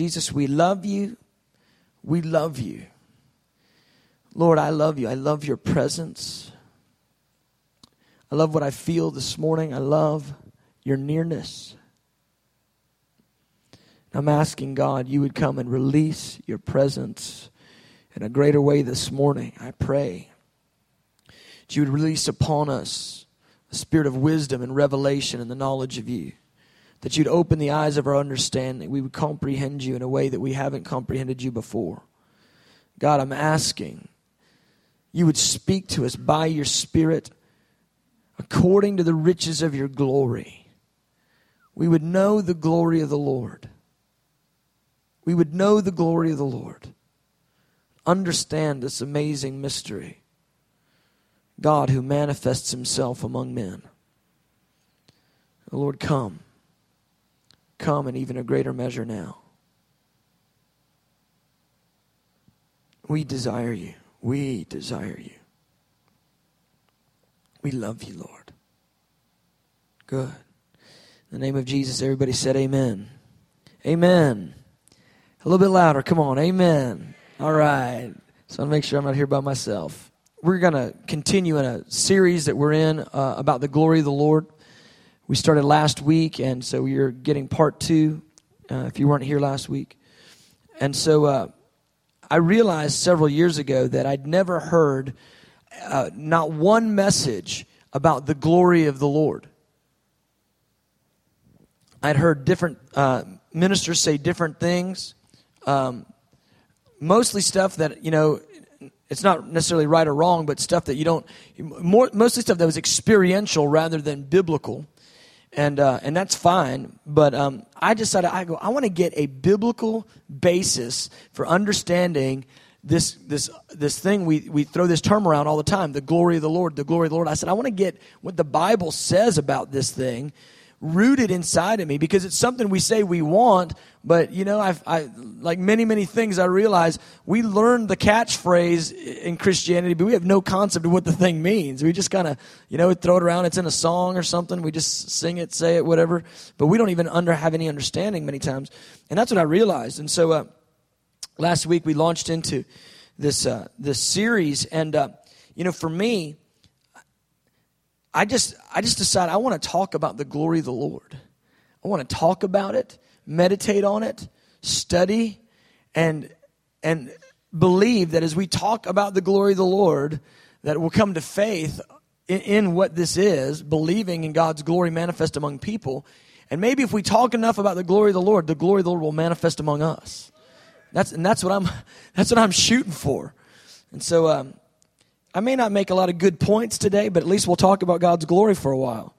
Jesus, we love you. We love you. Lord, I love you. I love your presence. I love what I feel this morning. I love your nearness. I'm asking God you would come and release your presence in a greater way this morning. I pray that you would release upon us a spirit of wisdom and revelation and the knowledge of you. That you'd open the eyes of our understanding. We would comprehend you in a way that we haven't comprehended you before. God, I'm asking you would speak to us by your Spirit according to the riches of your glory. We would know the glory of the Lord. We would know the glory of the Lord. Understand this amazing mystery. God who manifests himself among men. Lord, come. Come in even a greater measure now. We desire you. We desire you. We love you, Lord. Good. In the name of Jesus, everybody said amen. Amen. A little bit louder. Come on. Amen. All right. So I'll make sure I'm not here by myself. We're going to continue in a series that we're in uh, about the glory of the Lord. We started last week, and so you're getting part two uh, if you weren't here last week. And so uh, I realized several years ago that I'd never heard uh, not one message about the glory of the Lord. I'd heard different uh, ministers say different things, um, mostly stuff that, you know, it's not necessarily right or wrong, but stuff that you don't, more, mostly stuff that was experiential rather than biblical and uh, and that's fine. But um, I decided I go. I want to get a biblical basis for understanding this this this thing we we throw this term around all the time. The glory of the Lord. The glory of the Lord. I said I want to get what the Bible says about this thing rooted inside of me because it's something we say we want, but you know, I've, I, like many, many things, I realize we learned the catchphrase in Christianity, but we have no concept of what the thing means. We just kind of, you know, throw it around. It's in a song or something. We just sing it, say it, whatever, but we don't even under, have any understanding many times. And that's what I realized. And so, uh, last week we launched into this, uh, this series and, uh, you know, for me, I just I just decided I want to talk about the glory of the Lord. I want to talk about it, meditate on it, study, and and believe that as we talk about the glory of the Lord, that we'll come to faith in, in what this is, believing in God's glory manifest among people. And maybe if we talk enough about the glory of the Lord, the glory of the Lord will manifest among us. That's and that's what I'm that's what I'm shooting for. And so um, I may not make a lot of good points today, but at least we'll talk about God's glory for a while.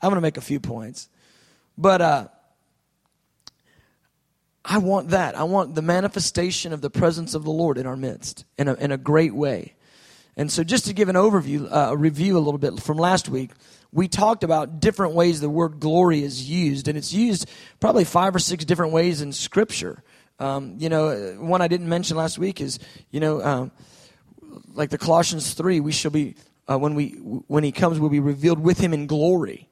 I'm going to make a few points. But uh, I want that. I want the manifestation of the presence of the Lord in our midst in a, in a great way. And so, just to give an overview, uh, a review a little bit from last week, we talked about different ways the word glory is used, and it's used probably five or six different ways in Scripture. Um, you know, one I didn't mention last week is, you know, um, like the Colossians 3, we shall be, uh, when, we, when he comes, we'll be revealed with him in glory.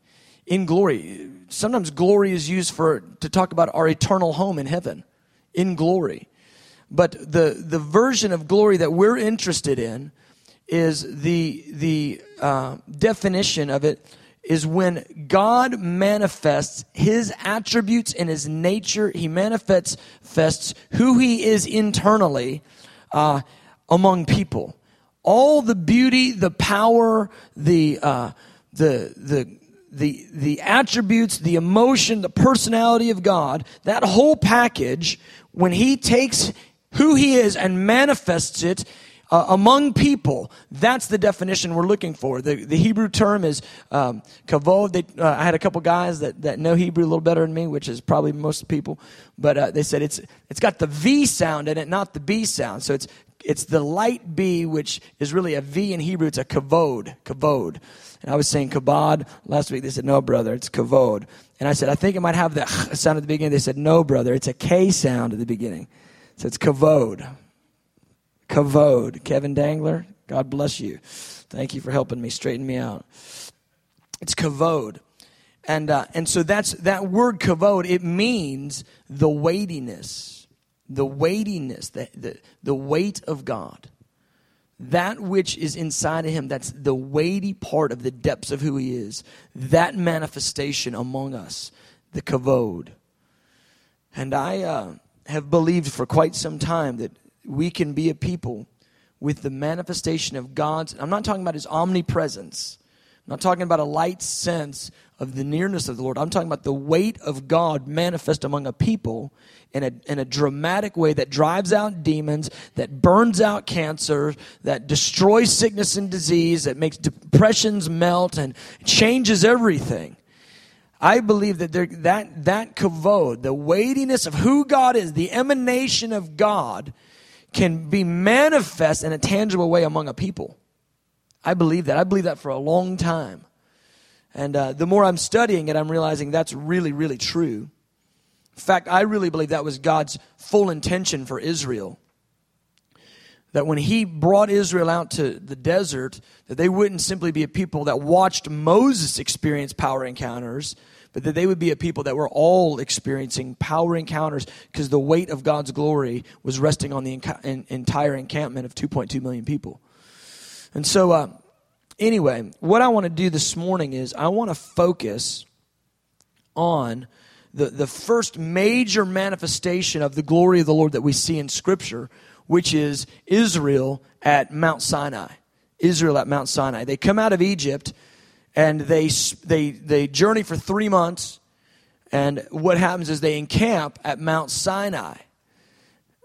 In glory. Sometimes glory is used for, to talk about our eternal home in heaven. In glory. But the, the version of glory that we're interested in is the, the uh, definition of it is when God manifests his attributes and his nature. He manifests who he is internally uh, among people all the beauty, the power, the, uh, the, the, the, the attributes, the emotion, the personality of God, that whole package, when He takes who He is and manifests it uh, among people, that's the definition we're looking for. The, the Hebrew term is um, kavod. They, uh, I had a couple guys that, that know Hebrew a little better than me, which is probably most people, but uh, they said it's, it's got the V sound in it, not the B sound. So it's it's the light B, which is really a V in Hebrew. It's a kavod, kavod. And I was saying kabod last week. They said, no, brother, it's kavod. And I said, I think it might have the sound at the beginning. They said, no, brother, it's a K sound at the beginning. So it's kavod. Kavod. Kevin Dangler, God bless you. Thank you for helping me straighten me out. It's kavod. And, uh, and so that's that word kavod, it means the weightiness, the weightiness, the, the, the weight of God. That which is inside of him, that's the weighty part of the depths of who he is. That manifestation among us, the kavod. And I uh, have believed for quite some time that we can be a people with the manifestation of God's. I'm not talking about his omnipresence. I'm not talking about a light sense of the nearness of the Lord. I'm talking about the weight of God manifest among a people in a, in a dramatic way that drives out demons, that burns out cancer, that destroys sickness and disease, that makes depressions melt and changes everything. I believe that there, that that kavod, the weightiness of who God is, the emanation of God, can be manifest in a tangible way among a people. I believe that. I believe that for a long time. And uh, the more I'm studying it, I'm realizing that's really, really true. In fact, I really believe that was God's full intention for Israel. That when he brought Israel out to the desert, that they wouldn't simply be a people that watched Moses experience power encounters, but that they would be a people that were all experiencing power encounters because the weight of God's glory was resting on the entire encampment of 2.2 million people. And so, uh, anyway, what I want to do this morning is I want to focus on the, the first major manifestation of the glory of the Lord that we see in Scripture, which is Israel at Mount Sinai. Israel at Mount Sinai. They come out of Egypt and they, they, they journey for three months. And what happens is they encamp at Mount Sinai.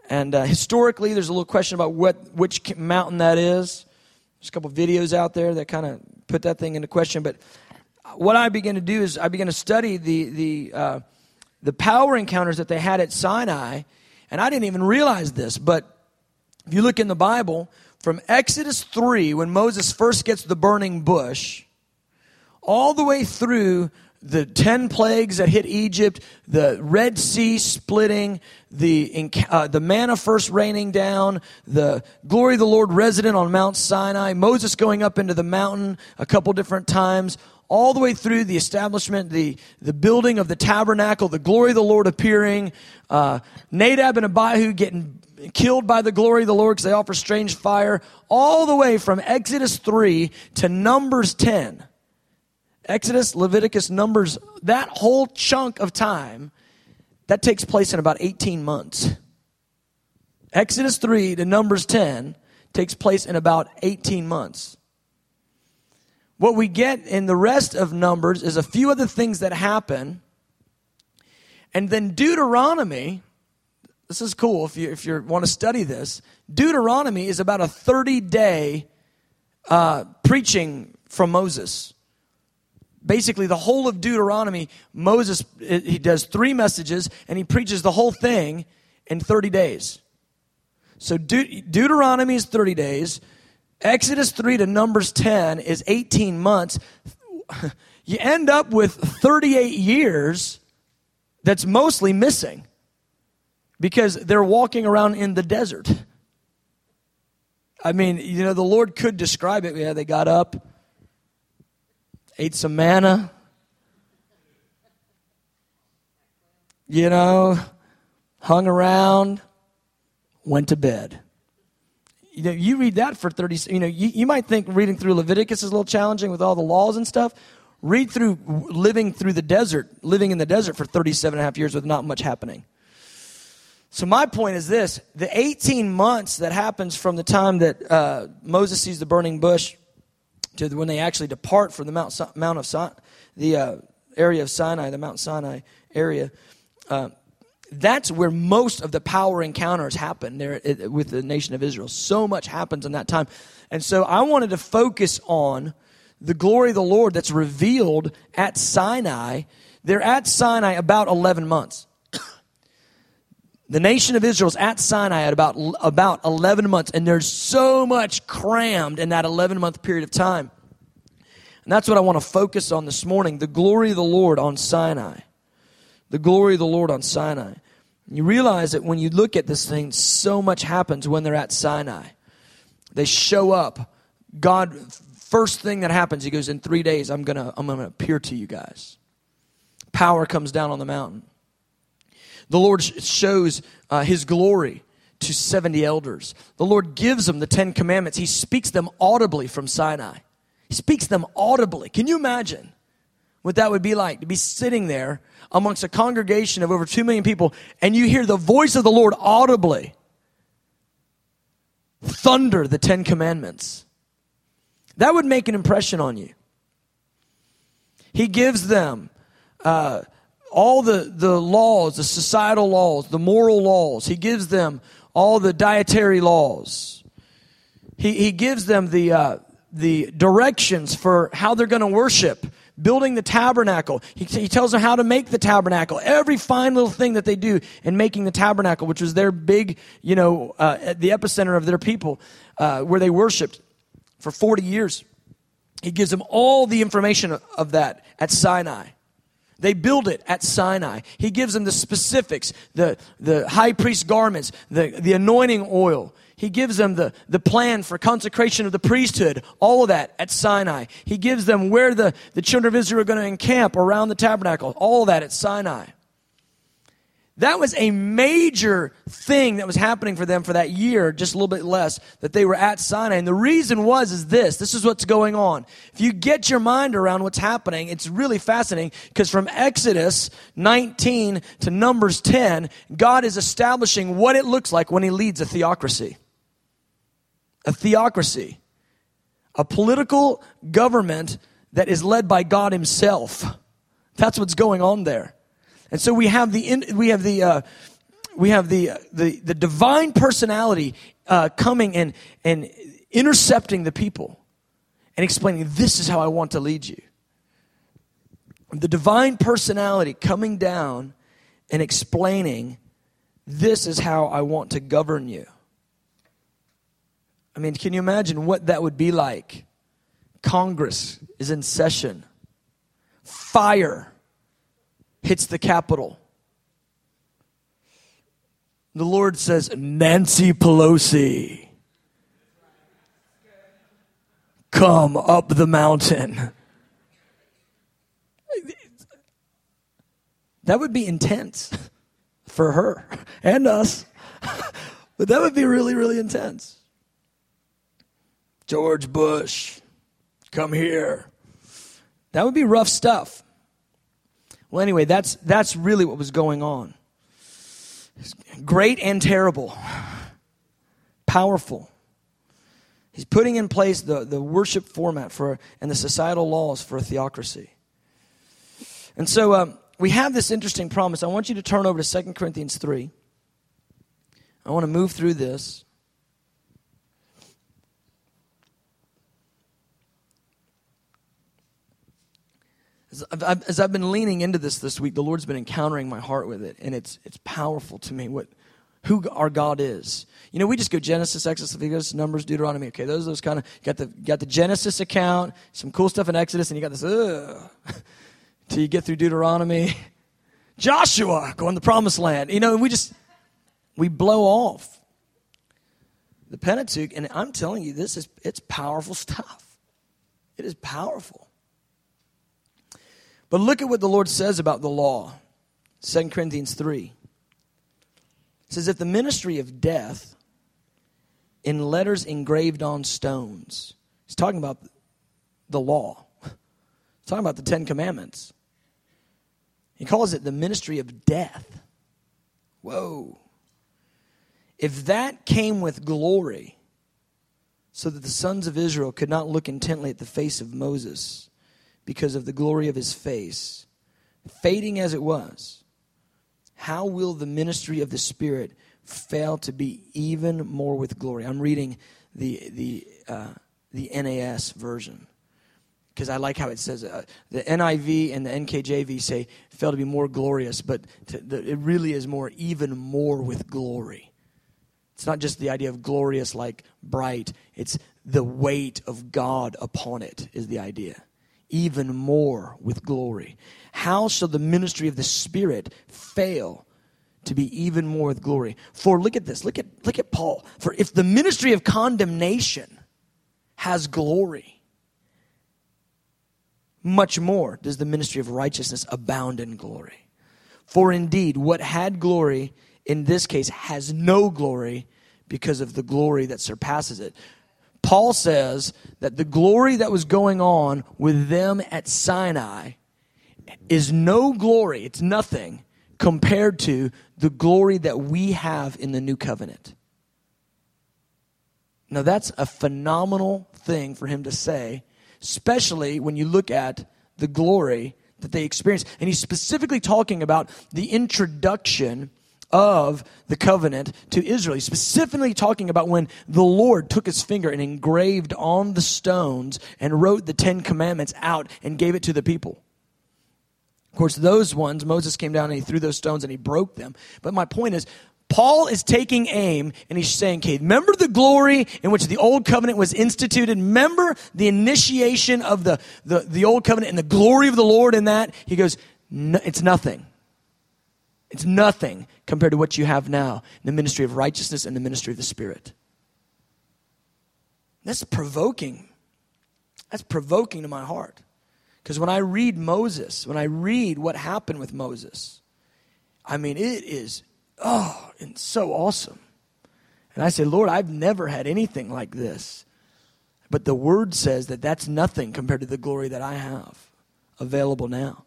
And uh, historically, there's a little question about what, which mountain that is. There's a couple videos out there that kind of put that thing into question. But what I began to do is I began to study the, the, uh, the power encounters that they had at Sinai. And I didn't even realize this. But if you look in the Bible, from Exodus 3, when Moses first gets the burning bush, all the way through the 10 plagues that hit Egypt, the Red Sea splitting, the, uh, the manna first raining down, the glory of the Lord resident on Mount Sinai, Moses going up into the mountain a couple different times, all the way through the establishment, the, the building of the tabernacle, the glory of the Lord appearing, uh, Nadab and Abihu getting killed by the glory of the Lord because they offer strange fire, all the way from Exodus 3 to Numbers 10 Exodus, Leviticus, Numbers, that whole chunk of time, that takes place in about 18 months. Exodus 3 to Numbers 10 takes place in about 18 months. What we get in the rest of Numbers is a few other things that happen. And then Deuteronomy, this is cool if you, if you want to study this. Deuteronomy is about a 30 day uh, preaching from Moses basically the whole of Deuteronomy, Moses, he does three messages and he preaches the whole thing in 30 days. So De- Deuteronomy is 30 days. Exodus 3 to Numbers 10 is 18 months. You end up with 38 years that's mostly missing because they're walking around in the desert. I mean, you know, the Lord could describe it. Yeah, they got up, ate some manna, you know, hung around, went to bed. You know, you read that for 30, you know, you, you might think reading through Leviticus is a little challenging with all the laws and stuff. Read through living through the desert, living in the desert for 37 and a half years with not much happening. So my point is this: the 18 months that happens from the time that uh, Moses sees the burning bush to when they actually depart from the Mount, Mount of Sinai, the uh, area of Sinai, the Mount Sinai area. Uh, that's where most of the power encounters happen there with the nation of Israel. So much happens in that time. And so I wanted to focus on the glory of the Lord that's revealed at Sinai. They're at Sinai about 11 months. The nation of Israel is at Sinai at about, about 11 months, and there's so much crammed in that 11 month period of time. And that's what I want to focus on this morning the glory of the Lord on Sinai. The glory of the Lord on Sinai. You realize that when you look at this thing, so much happens when they're at Sinai. They show up. God, first thing that happens, He goes, In three days, I'm going to I'm going to appear to you guys. power comes down on the mountain. The Lord shows uh, his glory to 70 elders. The Lord gives them the Ten Commandments. He speaks them audibly from Sinai. He speaks them audibly. Can you imagine what that would be like to be sitting there amongst a congregation of over 2 million people and you hear the voice of the Lord audibly thunder the Ten Commandments? That would make an impression on you. He gives them uh, all the, the laws, the societal laws, the moral laws. He gives them all the dietary laws. He, he gives them the, uh, the directions for how they're going to worship, building the tabernacle. He, he tells them how to make the tabernacle. Every fine little thing that they do in making the tabernacle, which was their big, you know, uh, the epicenter of their people, uh, where they worshiped for 40 years. He gives them all the information of that at Sinai. They build it at Sinai. He gives them the specifics, the, the high priest garments, the, the anointing oil. He gives them the, the plan for consecration of the priesthood, all of that at Sinai. He gives them where the, the children of Israel are going to encamp around the tabernacle, all of that at Sinai. That was a major thing that was happening for them for that year, just a little bit less, that they were at Sinai. And the reason was is this. This is what's going on. If you get your mind around what's happening, it's really fascinating because from Exodus 19 to Numbers 10, God is establishing what it looks like when he leads a theocracy. A theocracy. A political government that is led by God himself. That's what's going on there. And so we have the we have the uh, we have the, the the divine personality uh, coming and and intercepting the people and explaining this is how I want to lead you. The divine personality coming down and explaining this is how I want to govern you. I mean, can you imagine what that would be like? Congress is in session. Fire hits the Capitol. The Lord says, Nancy Pelosi, come up the mountain. That would be intense for her and us. but that would be really, really intense. George Bush, come here. That would be rough stuff. Well, anyway, that's, that's really what was going on. Great and terrible, powerful. He's putting in place the, the worship format for and the societal laws for a theocracy. And so um, we have this interesting promise. I want you to turn over to 2 Corinthians 3. I want to move through this. As I've, as I've been leaning into this this week, the Lord's been encountering my heart with it, and it's, it's powerful to me what, who our God is. You know, we just go Genesis, Exodus, Leviticus, Numbers, Deuteronomy. Okay, those those kind of got the got the Genesis account, some cool stuff in Exodus, and you got this ugh, you get through Deuteronomy, Joshua going to the Promised Land. You know, we just we blow off the Pentateuch, and I'm telling you, this is it's powerful stuff. It is powerful. But look at what the Lord says about the law. 2 Corinthians 3. It says, If the ministry of death in letters engraved on stones, he's talking about the law, he's talking about the Ten Commandments. He calls it the ministry of death. Whoa. If that came with glory, so that the sons of Israel could not look intently at the face of Moses, because of the glory of his face, fading as it was, how will the ministry of the Spirit fail to be even more with glory? I'm reading the, the, uh, the NAS version because I like how it says uh, the NIV and the NKJV say fail to be more glorious, but to, the, it really is more, even more with glory. It's not just the idea of glorious like bright, it's the weight of God upon it, is the idea even more with glory. How shall the ministry of the Spirit fail to be even more with glory? For look at this, look at, look at Paul. For if the ministry of condemnation has glory, much more does the ministry of righteousness abound in glory. For indeed, what had glory in this case has no glory because of the glory that surpasses it. Paul says that the glory that was going on with them at Sinai is no glory, it's nothing compared to the glory that we have in the new covenant. Now, that's a phenomenal thing for him to say, especially when you look at the glory that they experienced. And he's specifically talking about the introduction of the covenant to Israel. He's specifically talking about when the Lord took his finger and engraved on the stones and wrote the Ten Commandments out and gave it to the people. Of course, those ones, Moses came down and he threw those stones and he broke them. But my point is, Paul is taking aim and he's saying, okay, remember the glory in which the old covenant was instituted? Remember the initiation of the, the, the old covenant and the glory of the Lord in that? He goes, no, it's nothing. It's nothing compared to what you have now the ministry of righteousness and the ministry of the Spirit. That's provoking. That's provoking to my heart. Because when I read Moses, when I read what happened with Moses, I mean, it is, oh, and so awesome. And I say, Lord, I've never had anything like this. But the word says that that's nothing compared to the glory that I have available now.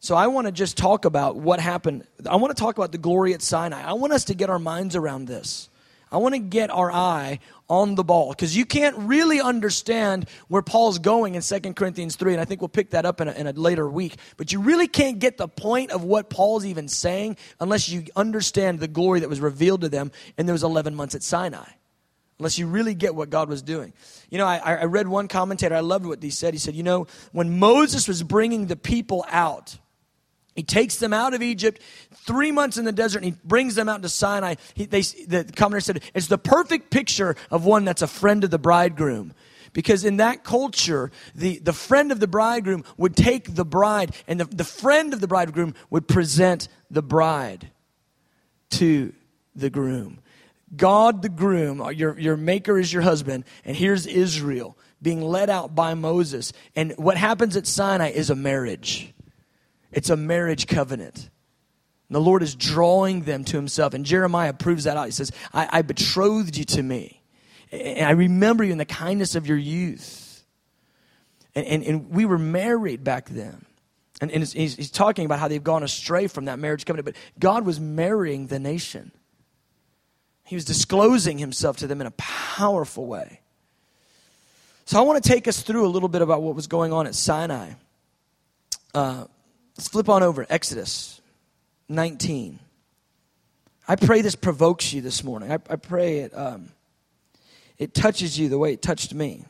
So I want to just talk about what happened. I want to talk about the glory at Sinai. I want us to get our minds around this. I want to get our eye on the ball because you can't really understand where Paul's going in 2 Corinthians 3, and I think we'll pick that up in a, in a later week. But you really can't get the point of what Paul's even saying unless you understand the glory that was revealed to them in those 11 months at Sinai unless you really get what God was doing. You know, I, I, read one commentator, I loved what he said. He said, You know, when Moses was bringing the people out, he takes them out of Egypt, three months in the desert, and he brings them out to Sinai. He, they, the commentator said, it's the perfect picture of one that's a friend of the bridegroom. Because in that culture, the, the friend of the bridegroom would take the bride, and the, the friend of the bridegroom would present the bride to the groom. God, the groom, uh, your, your maker is your husband, and here's Israel being led out by Moses. And what happens at Sinai is a marriage. It's a marriage covenant. And the Lord is drawing them to himself. And Jeremiah proves that out. He says, I, I betrothed you to me. And I remember you in the kindness of your youth. And, and, and we were married back then. And, and he's, he's talking about how they've gone astray from that marriage covenant. But God was marrying the nation, He was disclosing Himself to them in a powerful way. So I want to take us through a little bit about what was going on at Sinai. Uh, Let's flip on over. Exodus 19. I pray this provokes you this morning. I, I pray it, um, it touches you the way it touched me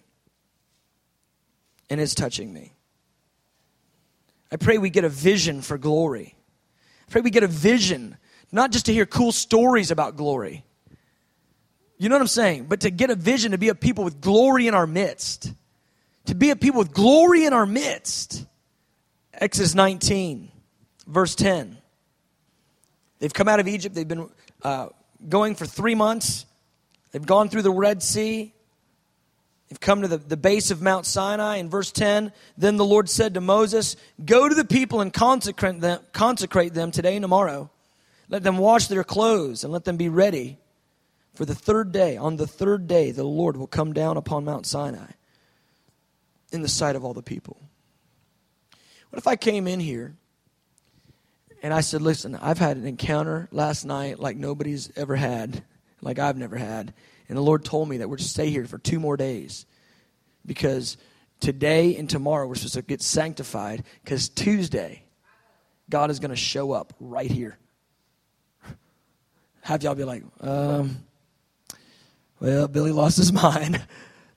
and is touching me. I pray we get a vision for glory. I pray we get a vision, not just to hear cool stories about glory. You know what I'm saying? But to get a vision to be a people with glory in our midst. To be a people with glory in our midst. Exodus 19, verse 10. They've come out of Egypt. They've been uh, going for three months. They've gone through the Red Sea. They've come to the, the base of Mount Sinai. In verse 10, then the Lord said to Moses, Go to the people and consecrate them, consecrate them today and tomorrow. Let them wash their clothes and let them be ready. For the third day, on the third day, the Lord will come down upon Mount Sinai in the sight of all the people. What if I came in here and I said, Listen, I've had an encounter last night like nobody's ever had, like I've never had. And the Lord told me that we're to stay here for two more days because today and tomorrow we're supposed to get sanctified because Tuesday, God is going to show up right here. Have y'all be like, um, well, Billy lost his mind.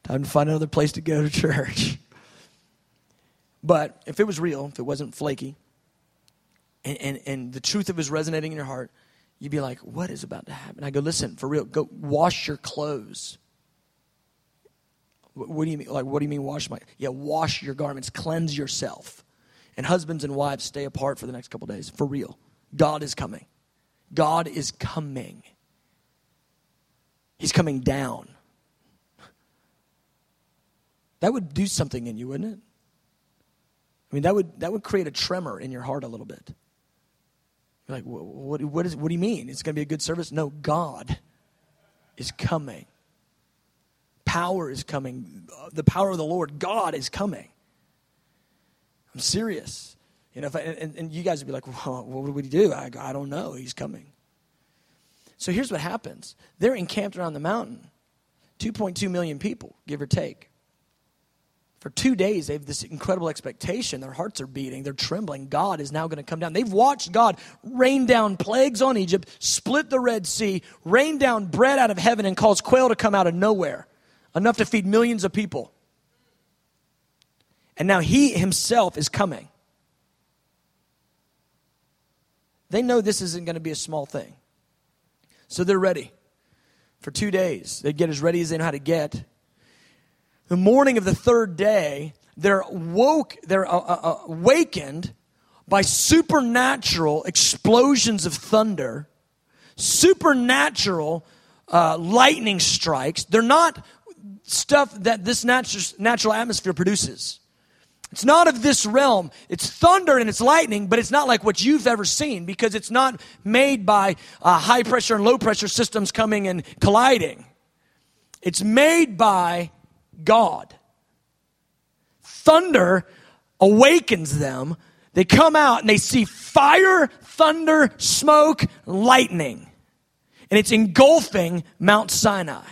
Time to find another place to go to church. But if it was real, if it wasn't flaky, and, and, and the truth of it was resonating in your heart, you'd be like, what is about to happen? I go, listen, for real, go wash your clothes. What, what do you mean? Like, what do you mean wash my? Yeah, wash your garments, cleanse yourself. And husbands and wives stay apart for the next couple days. For real. God is coming. God is coming. He's coming down. That would do something in you, wouldn't it? I mean, that would, that would create a tremor in your heart a little bit. You're like, what, what, is, what do you mean? It's going to be a good service? No, God is coming. Power is coming. The power of the Lord, God is coming. I'm serious. You know, I, and, and, you guys would be like, well, what would we do? I, I don't know. He's coming. So here's what happens they're encamped around the mountain 2.2 million people, give or take. For two days, they have this incredible expectation. Their hearts are beating. They're trembling. God is now going to come down. They've watched God rain down plagues on Egypt, split the Red Sea, rain down bread out of heaven, and cause quail to come out of nowhere, enough to feed millions of people. And now he himself is coming. They know this isn't going to be a small thing. So they're ready for two days. They get as ready as they know how to get. The morning of the third day, they're woke, they're uh, uh, uh, awakened by supernatural explosions of thunder, supernatural uh, lightning strikes. They're not stuff that this natural, natural atmosphere produces. It's not of this realm. It's thunder and it's lightning, but it's not like what you've ever seen because it's not made by uh, high pressure and low pressure systems coming and colliding. It's made by God. Thunder awakens them. They come out and they see fire, thunder, smoke, lightning. And it's engulfing Mount Sinai.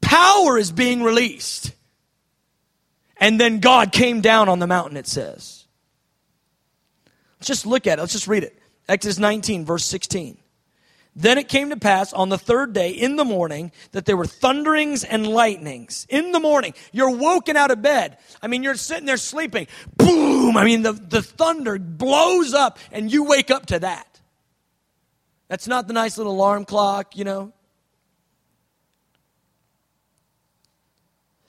Power is being released. And then God came down on the mountain, it says. Let's just look at it. Let's just read it. Exodus 19, verse 16. Then it came to pass on the third day in the morning that there were thunderings and lightnings. In the morning, you're woken out of bed. I mean, you're sitting there sleeping. Boom! I mean, the, the thunder blows up and you wake up to that. That's not the nice little alarm clock, you know.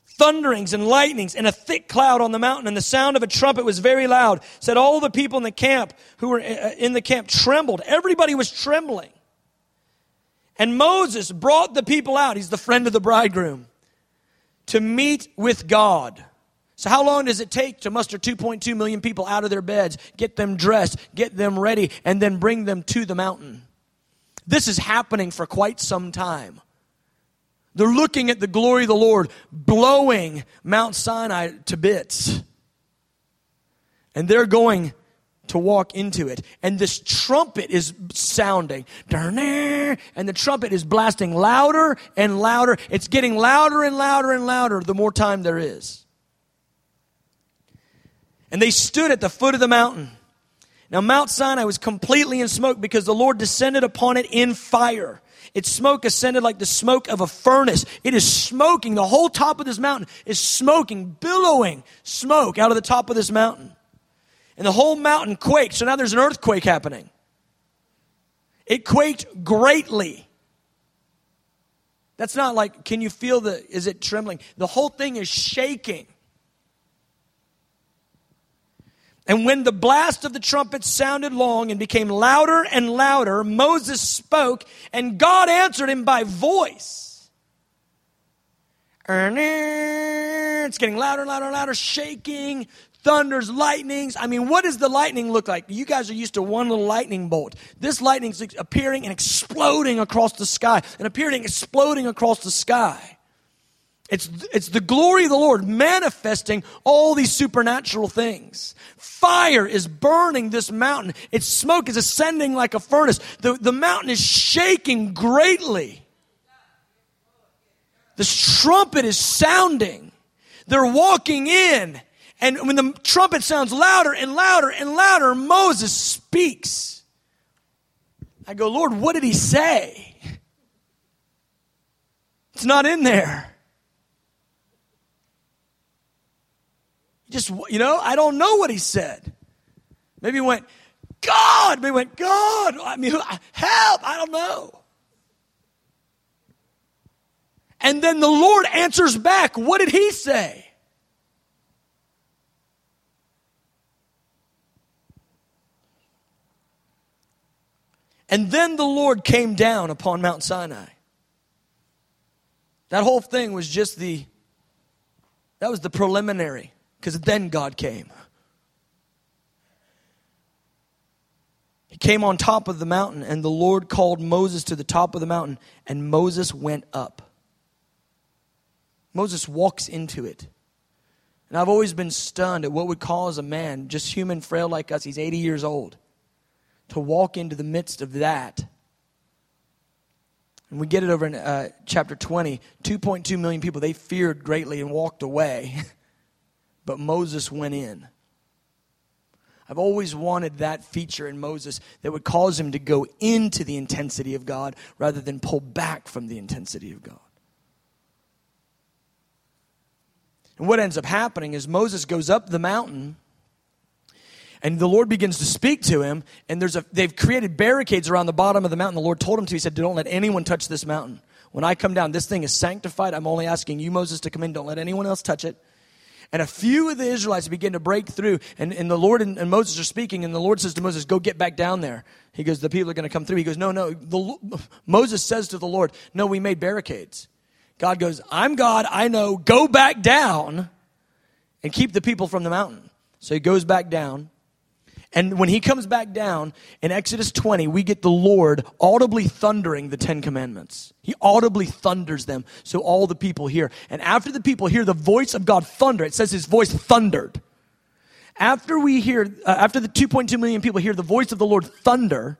Thunderings and lightnings and a thick cloud on the mountain, and the sound of a trumpet was very loud. Said all the people in the camp who were uh, in the camp trembled. Everybody was trembling. And Moses brought the people out. He's the friend of the bridegroom to meet with God. So, how long does it take to muster 2.2 million people out of their beds, get them dressed, get them ready, and then bring them to the mountain? This is happening for quite some time. They're looking at the glory of the Lord blowing Mount Sinai to bits. And they're going to walk into it. And this trumpet is sounding. And the trumpet is blasting louder and louder. It's getting louder and louder and louder the more time there is. And they stood at the foot of the mountain. Now, Mount Sinai was completely in smoke because the Lord descended upon it in fire. Its smoke ascended like the smoke of a furnace. It is smoking. The whole top of this mountain is smoking, billowing smoke out of the top of this mountain and the whole mountain quaked. So now there's an earthquake happening. It quaked greatly. That's not like, can you feel the, is it trembling? The whole thing is shaking. And when the blast of the trumpet sounded long and became louder and louder, Moses spoke, and God answered him by voice. It's getting louder and louder and louder, shaking thunders, lightnings. I mean, what does the lightning look like? You guys are used to one little lightning bolt. This lightning's appearing and exploding across the sky, and appearing exploding across the sky. It's, it's the glory of the Lord manifesting all these supernatural things. Fire is burning this mountain. Its smoke is ascending like a furnace. The, the mountain is shaking greatly. This trumpet is sounding. They're walking in and when the trumpet sounds louder and louder and louder, Moses speaks. I go, Lord, what did he say? It's not in there. Just, you know, I don't know what he said. Maybe he went, God. Maybe he went, God. I mean, help. I don't know. And then the Lord answers back, what did he say? And then the Lord came down upon Mount Sinai. That whole thing was just the That was the preliminary, because then God came. He came on top of the mountain, and the Lord called Moses to the top of the mountain, and Moses went up. Moses walks into it. And I've always been stunned at what would cause a man, just human, frail like us, he's 80 years old, to walk into the midst of that. And we get it over in uh, chapter 20. 2.2 million people, they feared greatly and walked away. but Moses went in. I've always wanted that feature in Moses that would cause him to go into the intensity of God rather than pull back from the intensity of God. And what ends up happening is Moses goes up the mountain and the Lord begins to speak to him and there's a they've created barricades around the bottom of the mountain. The Lord told him to. He said, "Don't let anyone touch this mountain. When I come down, this thing is sanctified. I'm only asking you Moses to come in. Don't let anyone else touch it." And a few of the Israelites begin to break through, and, and the Lord and, and, Moses are speaking, and the Lord says to Moses, Go get back down there. He goes, The people are going to come through. He goes, No, no. The, Moses says to the Lord, No, we made barricades. God goes, I'm God, I know, go back down and keep the people from the mountain. So he goes back down. And when he comes back down in Exodus 20, we get the Lord audibly thundering the Ten Commandments. He audibly thunders them so all the people hear. And after the people hear the voice of God thunder, it says his voice thundered. After we hear, uh, after the 2.2 million people hear the voice of the Lord thunder,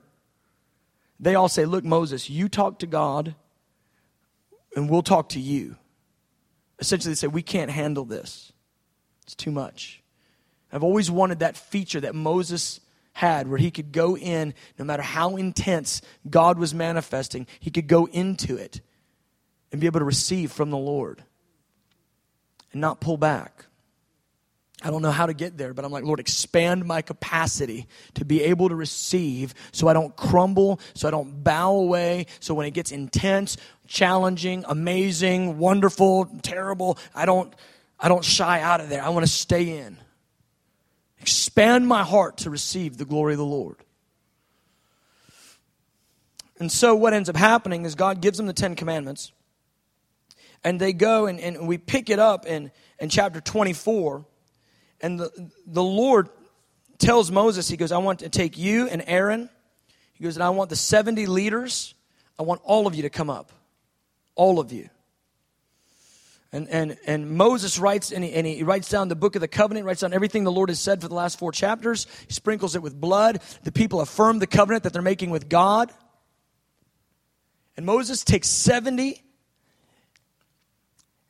they all say, Look, Moses, you talk to God and we'll talk to you. Essentially, they say, We can't handle this. It's too much. I've always wanted that feature that Moses had where he could go in, no matter how intense God was manifesting, he could go into it and be able to receive from the Lord and not pull back. I don't know how to get there, but I'm like, Lord, expand my capacity to be able to receive so I don't crumble, so I don't bow away, so when it gets intense, challenging, amazing, wonderful, terrible, I don't I don't shy out of there. I want to stay in. Expand my heart to receive the glory of the Lord. And so, what ends up happening is God gives them the Ten Commandments, and they go and, and we pick it up in, in chapter 24. And the, the Lord tells Moses, He goes, I want to take you and Aaron. He goes, and I want the 70 leaders, I want all of you to come up. All of you. And, and, and Moses writes, and he, and he writes down the book of the covenant, writes down everything the Lord has said for the last four chapters. He sprinkles it with blood. The people affirm the covenant that they're making with God. And Moses takes 70.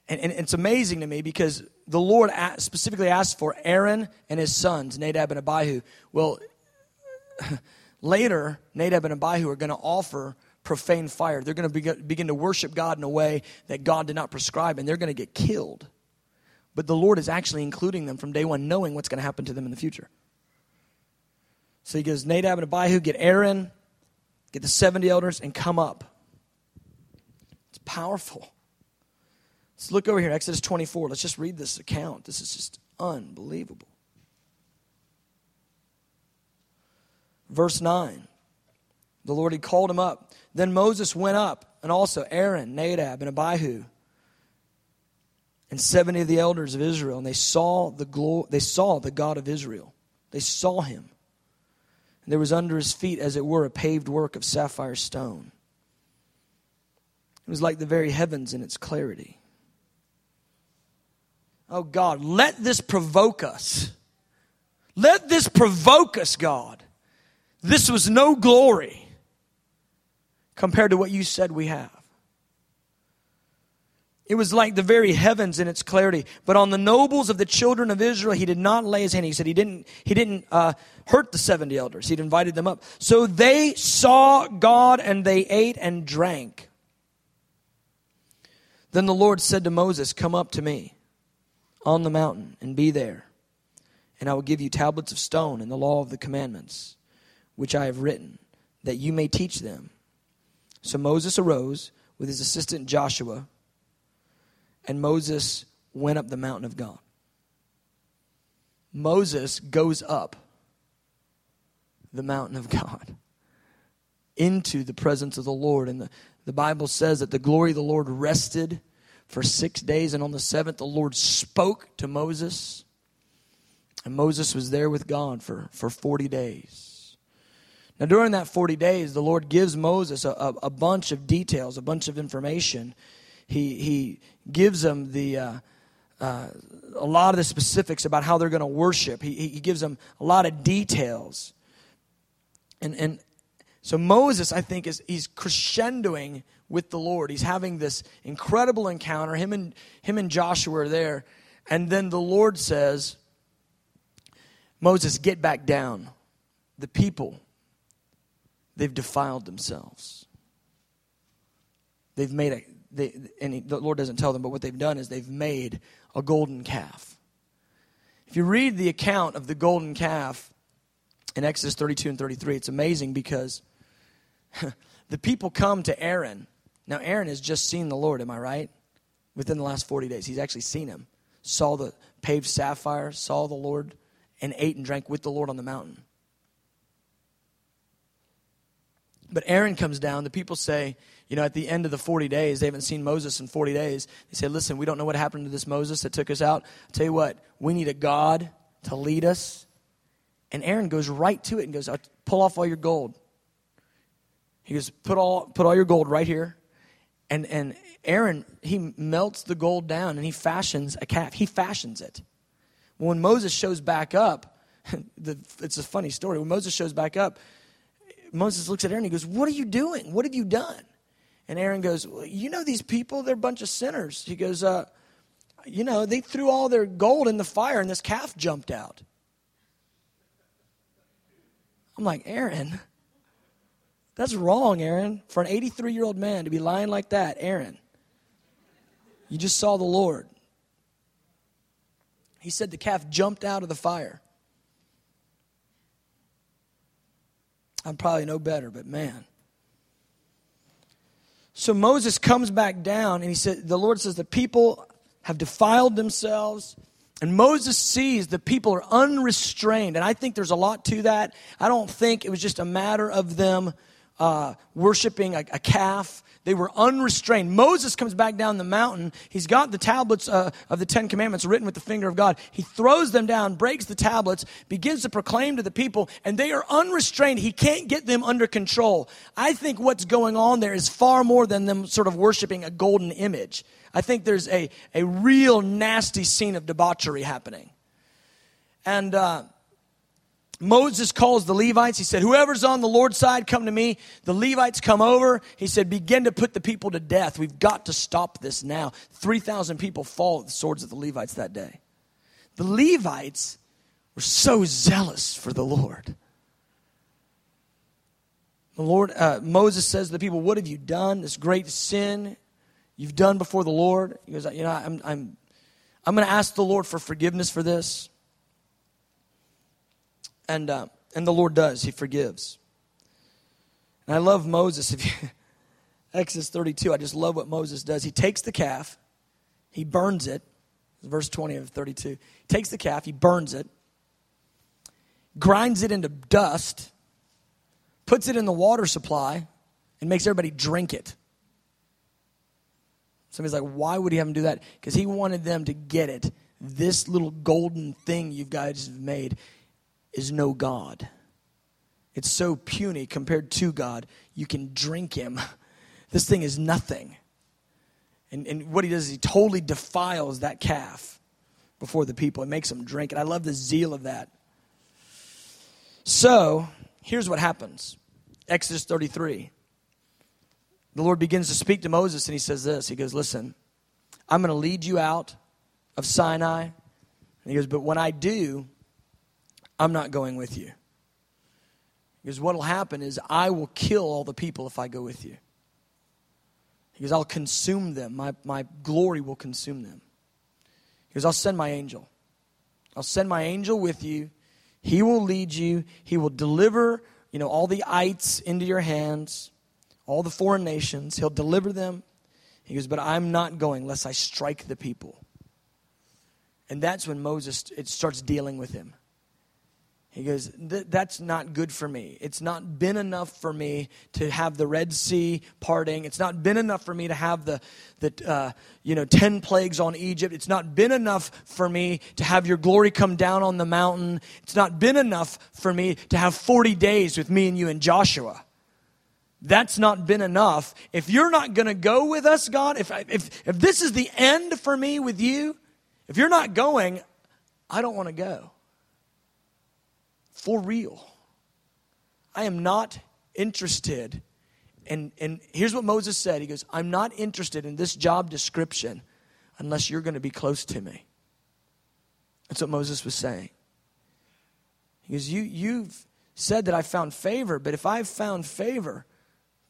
And, and it's amazing to me because the Lord specifically asked for Aaron and his sons, Nadab and Abihu. Well, later, Nadab and Abihu are going to offer profane fire. They're going to begin to worship God in a way that God did not prescribe, and they're going to get killed. But the Lord is actually including them from day one, knowing what's going to happen to them in the future. So he goes, Nadab and Abihu, get Aaron, get the 70 elders, and come up. It's powerful. Let's look over here, Exodus 24. Let's just read this account. This is just unbelievable. Verse 9. The Lord had called him up. Then Moses went up, and also Aaron, Nadab, and Abihu, and 70 of the elders of Israel, and they saw the glo- they saw the God of Israel. They saw him. And there was under his feet, as it were, a paved work of sapphire stone. It was like the very heavens in its clarity. Oh God, let this provoke us. Let this provoke us, God. This was no glory compared to what you said we have. It was like the very heavens in its clarity. But on the nobles of the children of Israel, he did not lay his hand. He said he didn't, he didn't uh, hurt the 70 elders. He'd invited them up. So they saw God and they ate and drank. Then the Lord said to Moses, Come up to me on the mountain and be there. And I will give you tablets of stone and the law of the commandments, which I have written, that you may teach them so Moses arose with his assistant Joshua, and Moses went up the mountain of God. Moses goes up the mountain of God into the presence of the Lord. And the, the Bible says that the glory of the Lord rested for six days, and on the seventh, the Lord spoke to Moses. And Moses was there with God for, for 40 days. Now, during that 40 days, the Lord gives Moses a, a, a bunch of details, a bunch of information. He, he gives them the, uh, uh, a lot of the specifics about how they're going to worship. He, he gives them a lot of details. And, and so Moses, I think, is he's crescendoing with the Lord. He's having this incredible encounter. Him and him and Joshua are there. And then the Lord says, Moses, get back down. The people, they've defiled themselves. They've made a, they, and he, the Lord doesn't tell them, but what they've done is they've made a golden calf. If you read the account of the golden calf in Exodus 32 and 33, it's amazing because the people come to Aaron. Now, Aaron has just seen the Lord, am I right? Within the last 40 days. He's actually seen him, saw the paved sapphire, saw the Lord and ate and drank with the Lord on the mountain. But Aaron comes down. The people say, you know, at the end of the 40 days, they haven't seen Moses in 40 days. They say, listen, we don't know what happened to this Moses that took us out. I'll tell you what, we need a God to lead us. And Aaron goes right to it and goes, uh, pull off all your gold. He goes, put all, put all your gold right here. And, and Aaron, he melts the gold down and he fashions a calf. He fashions it. When Moses shows back up, the, it's a funny story. When Moses shows back up, Moses looks at Aaron and he goes, What are you doing? What have you done? And Aaron goes, well, You know these people? They're a bunch of sinners. He goes, uh, You know, they threw all their gold in the fire and this calf jumped out. I'm like, Aaron, that's wrong, Aaron. For an 83 year old man to be lying like that, Aaron, you just saw the Lord. He said the calf jumped out of the fire. I'm probably no better, but man. So Moses comes back down and he said, the Lord says, the people have defiled themselves. And Moses sees the people are unrestrained. And I think there's a lot to that. I don't think it was just a matter of them uh, worshiping a, a calf they were unrestrained. Moses comes back down the mountain. He's got the tablets uh, of the Ten Commandments written with the finger of God. He throws them down, breaks the tablets, begins to proclaim to the people, and they are unrestrained. He can't get them under control. I think what's going on there is far more than them sort of worshiping a golden image. I think there's a, a real nasty scene of debauchery happening. And uh, Moses calls the Levites. He said, Whoever's on the Lord's side, come to me. The Levites come over. He said, Begin to put the people to death. We've got to stop this now. 3,000 people fall at the swords of the Levites that day. The Levites were so zealous for the Lord. The Lord, uh, Moses says to the people, What have you done? This great sin you've done before the Lord. He goes, You know, I'm, I'm, I'm going to ask the Lord for forgiveness for this. And, uh, and the Lord does, He forgives. And I love Moses. If you, Exodus 32, I just love what Moses does. He takes the calf, he burns it. Verse 20 of 32. He takes the calf, he burns it, grinds it into dust, puts it in the water supply, and makes everybody drink it. Somebody's like, why would he have them do that? Because he wanted them to get it. This little golden thing you guys have made is no God. It's so puny compared to God, you can drink him. This thing is nothing. And, and what he does is he totally defiles that calf before the people and makes them drink it. I love the zeal of that. So, here's what happens Exodus 33. The Lord begins to speak to Moses and he says this He goes, Listen, I'm going to lead you out of Sinai. And he goes, But when I do, I'm not going with you. Because what will happen is I will kill all the people if I go with you. Because I'll consume them. My, my glory will consume them. Because I'll send my angel. I'll send my angel with you. He will lead you. He will deliver, you know, all the ites into your hands, all the foreign nations. He'll deliver them. He goes, but I'm not going unless I strike the people. And that's when Moses it starts dealing with him. He goes, That's not good for me. It's not been enough for me to have the Red Sea parting. It's not been enough for me to have the, the uh, you know, 10 plagues on Egypt. It's not been enough for me to have your glory come down on the mountain. It's not been enough for me to have 40 days with me and you and Joshua. That's not been enough. If you're not going to go with us, God, if, if, if this is the end for me with you, if you're not going, I don't want to go for real. I am not interested. And, and here's what Moses said He goes, I'm not interested in this job description unless you're going to be close to me. That's what Moses was saying. He goes, you, You've said that I found favor, but if I've found favor,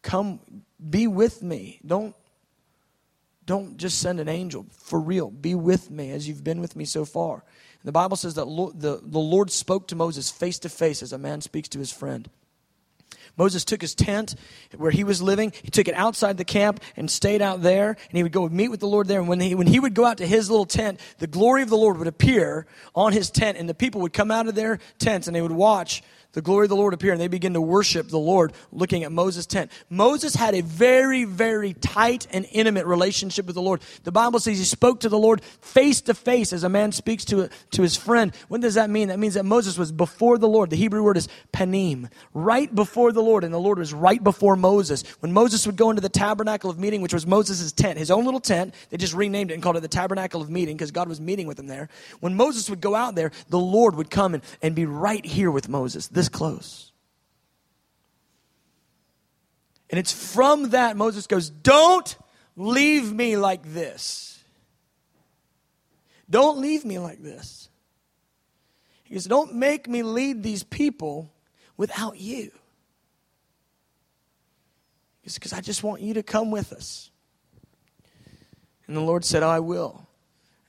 come be with me. Don't, don't just send an angel. For real, be with me as you've been with me so far. The Bible says that the, the Lord spoke to Moses face to face as a man speaks to his friend. Moses took his tent where he was living, he took it outside the camp and stayed out there, and he would go meet with the Lord there. And when he, when he would go out to his little tent, the glory of the Lord would appear on his tent, and the people would come out of their tents and they would watch the glory of the Lord appear and they begin to worship the Lord looking at Moses' tent. Moses had a very, very tight and intimate relationship with the Lord. The Bible says he spoke to the Lord face to face as a man speaks to, to his friend. What does that mean? That means that Moses was before the Lord. The Hebrew word is panim, right before the Lord, and the Lord was right before Moses. When Moses would go into the tabernacle of meeting, which was Moses' tent, his own little tent, they just renamed it and called it the tabernacle of meeting because God was meeting with him there. When Moses would go out there, the Lord would come and, and be right here with Moses. This close. And it's from that Moses goes, Don't leave me like this. Don't leave me like this. He goes, Don't make me lead these people without you. Because I just want you to come with us. And the Lord said, I will.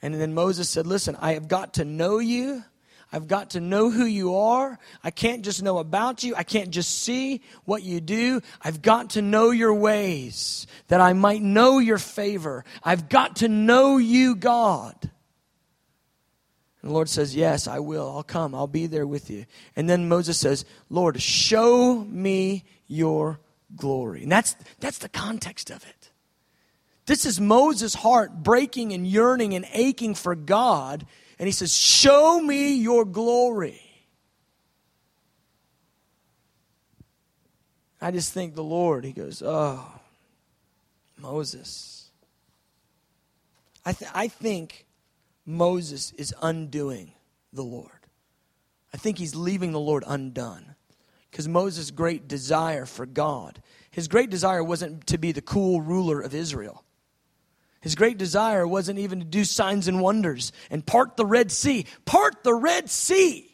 And then Moses said, Listen, I have got to know you I've got to know who you are. I can't just know about you. I can't just see what you do. I've got to know your ways that I might know your favor. I've got to know you, God. And the Lord says, Yes, I will. I'll come. I'll be there with you. And then Moses says, Lord, show me your glory. And that's, that's the context of it. This is Moses' heart breaking and yearning and aching for God and he says, Show me your glory. I just think the Lord, he goes, Oh, Moses. I, th- I think Moses is undoing the Lord. I think he's leaving the Lord undone. Because Moses' great desire for God, his great desire wasn't to be the cool ruler of Israel. His great desire wasn't even to do signs and wonders and part the Red Sea. Part the Red Sea.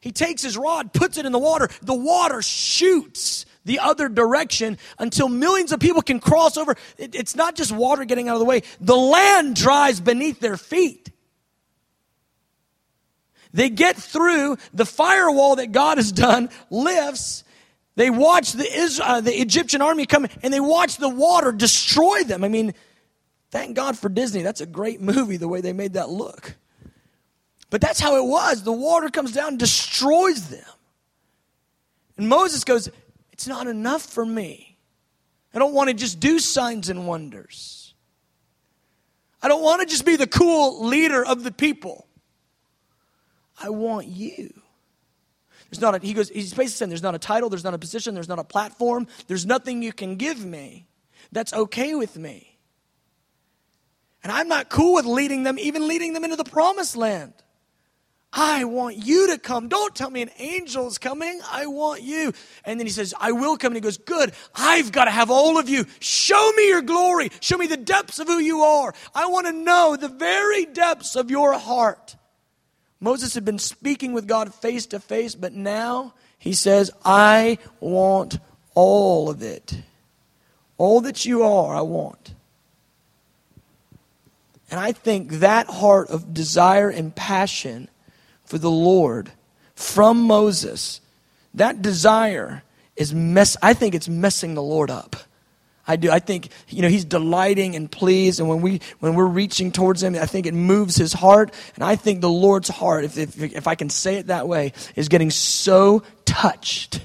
He takes his rod, puts it in the water. The water shoots the other direction until millions of people can cross over. it's not just water getting out of the way, the land dries beneath their feet. They get through, the firewall that God has done lifts, they watch the, uh, the Egyptian army come and they watch the water destroy them. I mean, Thank God for Disney. That's a great movie, the way they made that look. But that's how it was. The water comes down destroys them. And Moses goes, It's not enough for me. I don't want to just do signs and wonders. I don't want to just be the cool leader of the people. I want you. There's not a, he goes, he's basically saying there's not a title, there's not a position, there's not a platform, there's nothing you can give me that's okay with me. And I'm not cool with leading them, even leading them into the promised land. I want you to come. Don't tell me an angel is coming. I want you. And then he says, I will come. And he goes, Good. I've got to have all of you. Show me your glory. Show me the depths of who you are. I want to know the very depths of your heart. Moses had been speaking with God face to face, but now he says, I want all of it. All that you are, I want. And I think that heart of desire and passion for the Lord from Moses, that desire is mess I think it's messing the Lord up. I do. I think, you know, he's delighting and pleased. And when, we, when we're reaching towards him, I think it moves his heart. And I think the Lord's heart, if, if, if I can say it that way, is getting so touched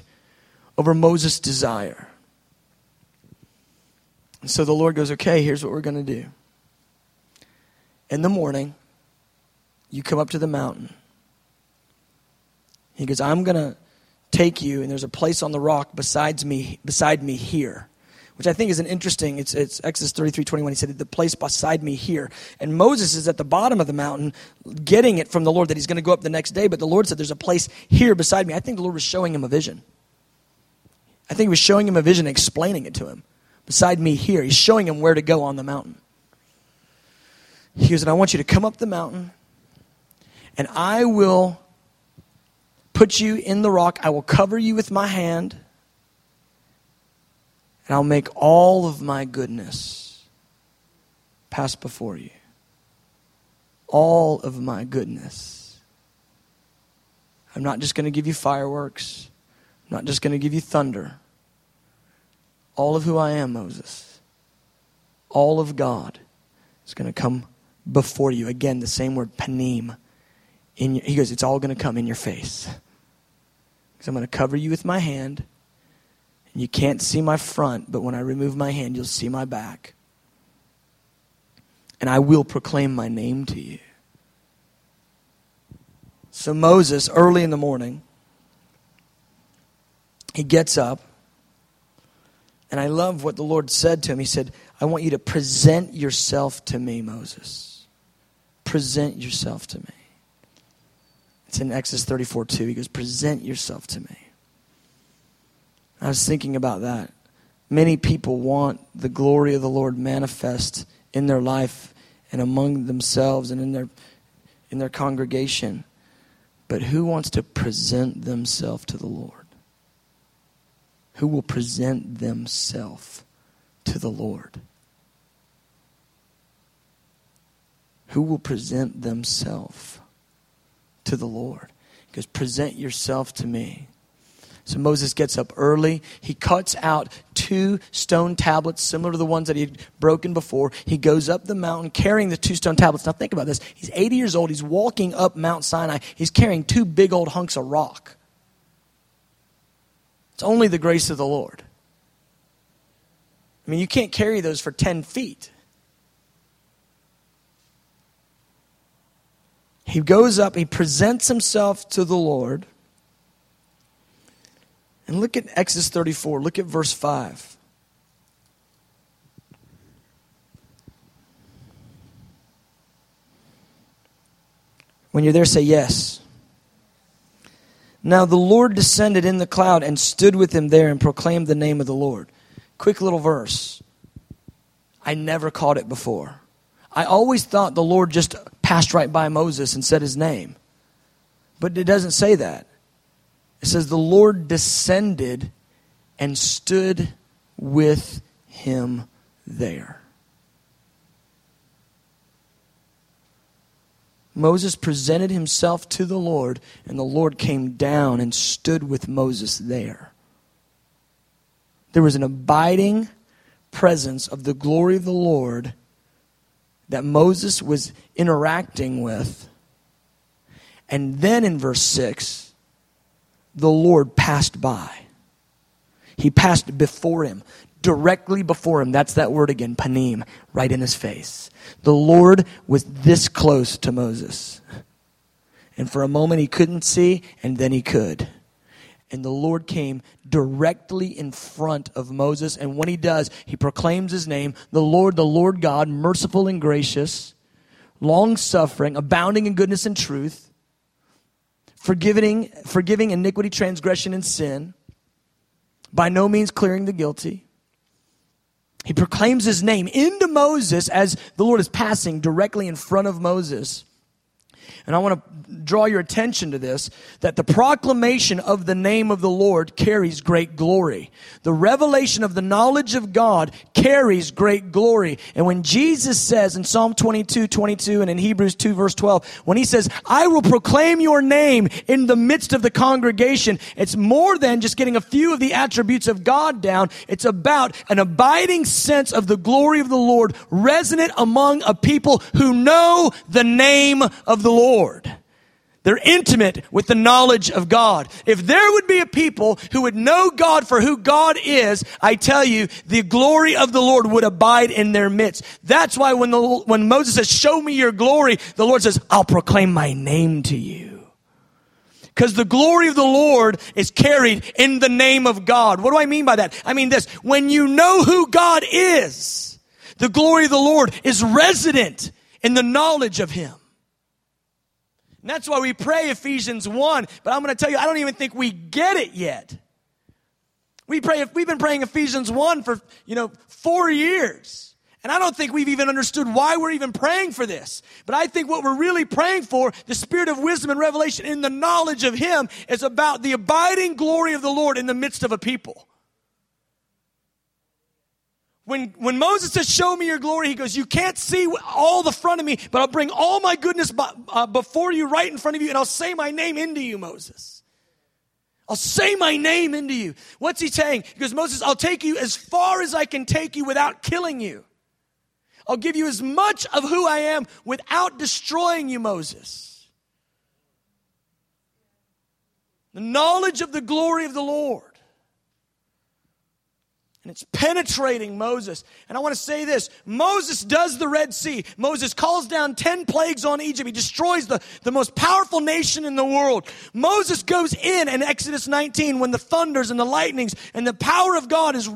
over Moses' desire. And so the Lord goes, okay, here's what we're going to do. In the morning, you come up to the mountain. He goes, I'm going to take you, and there's a place on the rock besides me, beside me here which I think is an interesting, it's, it's Exodus 33, 21. He said, the place beside me here. And Moses is at the bottom of the mountain getting it from the Lord that he's going to go up the next day, but the Lord said, there's a place here beside me. I think the Lord was showing him a vision. I think he was showing him a vision, explaining it to him. Beside me here. He's showing him where to go on the mountain. He and I want you to come up the mountain, and I will put you in the rock. I will cover you with my hand and I'll make all of my goodness pass before you. All of my goodness. I'm not just going to give you fireworks. I'm not just going to give you thunder. All of who I am, Moses. All of God is going to come before you. Again, the same word, panim. In your, he goes, it's all going to come in your face. Because I'm going to cover you with my hand. And you can't see my front, but when I remove my hand, you'll see my back. And I will proclaim my name to you. So Moses, early in the morning, he gets up. And I love what the Lord said to him. He said, I want you to present yourself to me, Moses. Present yourself to me. It's in Exodus 34 2. He goes, Present yourself to me. I was thinking about that. Many people want the glory of the Lord manifest in their life and among themselves and in their in their congregation. But who wants to present themselves to the Lord? Who will present themselves to the Lord? Who will present themselves to the Lord? Because present yourself to me. So Moses gets up early. He cuts out two stone tablets similar to the ones that he had broken before. He goes up the mountain carrying the two stone tablets. Now think about this. He's 80 years old. He's walking up Mount Sinai. He's carrying two big old hunks of rock. It's only the grace of the Lord. I mean, you can't carry those for 10 feet. He goes up, he presents himself to the Lord. And look at Exodus 34. Look at verse 5. When you're there, say yes. Now the Lord descended in the cloud and stood with him there and proclaimed the name of the Lord. Quick little verse. I never caught it before. I always thought the Lord just passed right by Moses and said his name. But it doesn't say that. It says, The Lord descended and stood with him there. Moses presented himself to the Lord, and the Lord came down and stood with Moses there. There was an abiding presence of the glory of the Lord that Moses was interacting with. And then in verse 6, the Lord passed by. He passed before him, directly before him. That's that word again, panim, right in his face. The Lord was this close to Moses. And for a moment he couldn't see, and then he could. And the Lord came directly in front of Moses. And when he does, he proclaims his name the Lord, the Lord God, merciful and gracious, long suffering, abounding in goodness and truth forgiving, forgiving iniquity, transgression, and sin, by no means clearing the guilty. He proclaims his name into Moses as the Lord is passing directly in front of Moses. And I want to draw your attention to this that the proclamation of the name of the Lord carries great glory. The revelation of the knowledge of God carries great glory. And when Jesus says in Psalm 22, 22 and in Hebrews 2 verse 12, when he says, I will proclaim your name in the midst of the congregation, it's more than just getting a few of the attributes of God down. It's about an abiding sense of the glory of the Lord resonant among a people who know the name of the Lord. They're intimate with the knowledge of God. If there would be a people who would know God for who God is, I tell you, the glory of the Lord would abide in their midst. That's why when the, when Moses says, show me your glory, the Lord says, I'll proclaim my name to you. Because the glory of the Lord is carried in the name of God. What do I mean by that? I mean this, when you know who God is, the glory of the Lord is resident in the knowledge of Him. And that's why we pray Ephesians 1. But I'm going to tell you, I don't even think we get it yet. We pray, we've been praying Ephesians 1 for, you know, four years. And I don't think we've even understood why we're even praying for this. But I think what we're really praying for, the spirit of wisdom and revelation in the knowledge of Him, is about the abiding glory of the Lord in the midst of a people. When, when Moses says, Show me your glory, he goes, You can't see all the front of me, but I'll bring all my goodness uh, before you, right in front of you, and I'll say my name into you, Moses. I'll say my name into you. What's he saying? He goes, Moses, I'll take you as far as I can take you without killing you. I'll give you as much of who I am without destroying you, Moses. The knowledge of the glory of the Lord. And it's penetrating Moses. And I want to say this Moses does the Red Sea. Moses calls down 10 plagues on Egypt. He destroys the, the most powerful nation in the world. Moses goes in in Exodus 19 when the thunders and the lightnings and the power of God is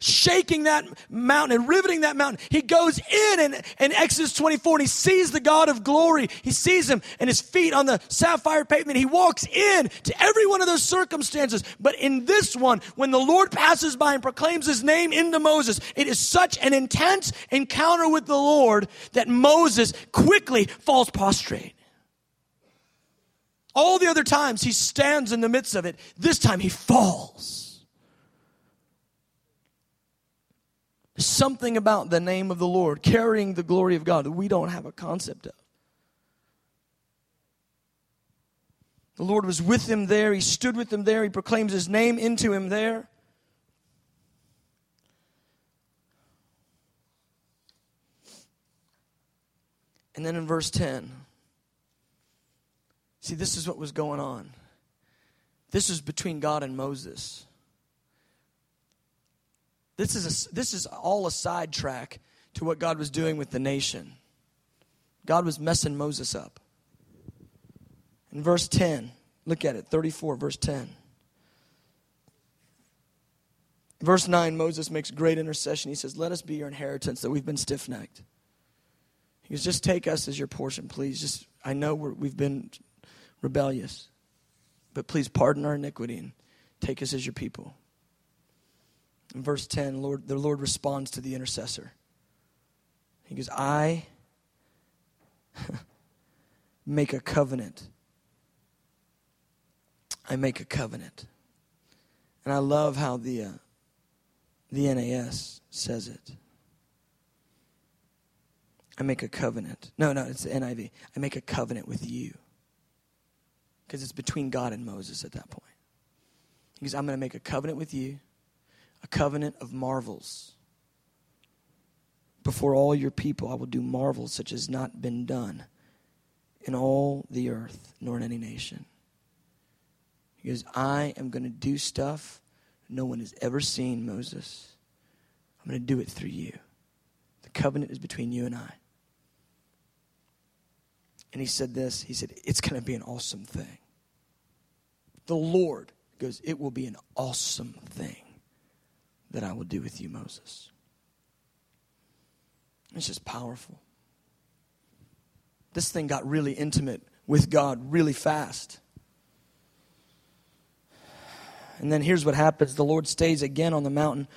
shaking that mountain and riveting that mountain. He goes in in, in Exodus 24 and he sees the God of glory. He sees him and his feet on the sapphire pavement. He walks in to every one of those circumstances. But in this one, when the Lord passes by and proclaims his name into Moses. It is such an intense encounter with the Lord that Moses quickly falls prostrate. All the other times he stands in the midst of it, this time he falls. Something about the name of the Lord, carrying the glory of God, that we don't have a concept of. The Lord was with him there. He stood with him there. He proclaims his name into him there. And then in verse 10, see, this is what was going on. This was between God and Moses. This is, a, this is all a sidetrack to what God was doing with the nation. God was messing Moses up. In verse 10, look at it, 34, verse 10. Verse 9, Moses makes great intercession. He says, Let us be your inheritance that we've been stiff necked. He goes, just take us as your portion, please. Just I know we have been rebellious, but please pardon our iniquity and take us as your people. In verse 10, Lord, the Lord responds to the intercessor. He goes, I make a covenant. I make a covenant. And I love how the, uh, the NAS says it. I make a covenant. No, no, it's the NIV. I make a covenant with you. Because it's between God and Moses at that point. He I'm going to make a covenant with you, a covenant of marvels. Before all your people, I will do marvels such as not been done in all the earth, nor in any nation. He I am going to do stuff no one has ever seen, Moses. I'm going to do it through you. The covenant is between you and I. And he said this He said, It's going to be an awesome thing. The Lord goes, It will be an awesome thing that I will do with you, Moses. It's just powerful. This thing got really intimate with God really fast. And then here's what happens the Lord stays again on the mountain.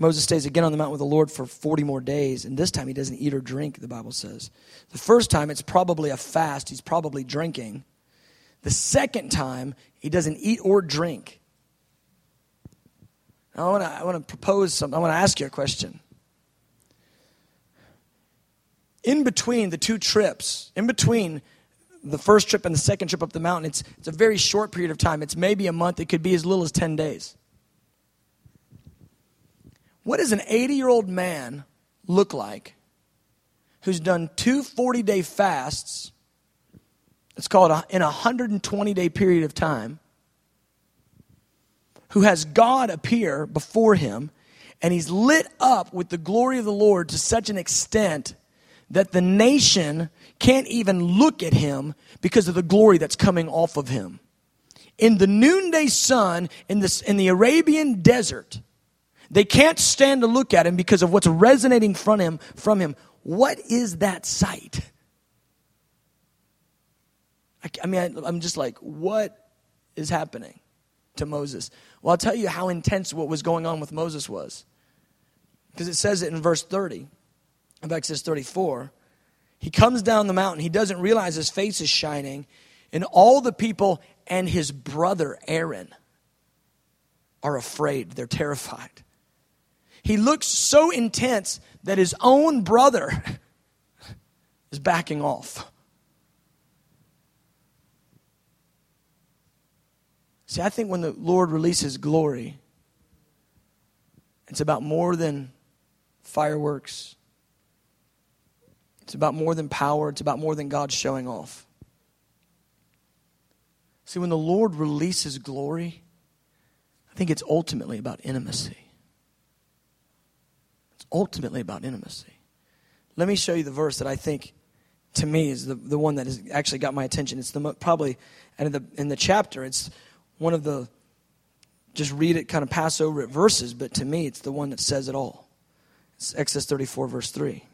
Moses stays again on the mountain with the Lord for 40 more days, and this time he doesn't eat or drink, the Bible says. The first time it's probably a fast, he's probably drinking. The second time, he doesn't eat or drink. Now, I want to I want to propose something. I want to ask you a question. In between the two trips, in between the first trip and the second trip up the mountain, it's, it's a very short period of time. It's maybe a month, it could be as little as 10 days. What does an 80 year old man look like who's done two 40 day fasts? It's called a, in a 120 day period of time. Who has God appear before him, and he's lit up with the glory of the Lord to such an extent that the nation can't even look at him because of the glory that's coming off of him. In the noonday sun in, this, in the Arabian desert, they can't stand to look at him because of what's resonating from him. From him. What is that sight? I, I mean, I, I'm just like, what is happening to Moses? Well, I'll tell you how intense what was going on with Moses was. Because it says it in verse 30 of Exodus 34. He comes down the mountain. He doesn't realize his face is shining. And all the people and his brother Aaron are afraid. They're terrified. He looks so intense that his own brother is backing off. See, I think when the Lord releases glory, it's about more than fireworks. It's about more than power. It's about more than God showing off. See, when the Lord releases glory, I think it's ultimately about intimacy ultimately about intimacy. Let me show you the verse that I think, to me, is the, the one that has actually got my attention. It's the probably, and in the, in the chapter, it's one of the, just read it, kind of pass over it verses, but to me, it's the one that says it all. It's Exodus 34, verse 3.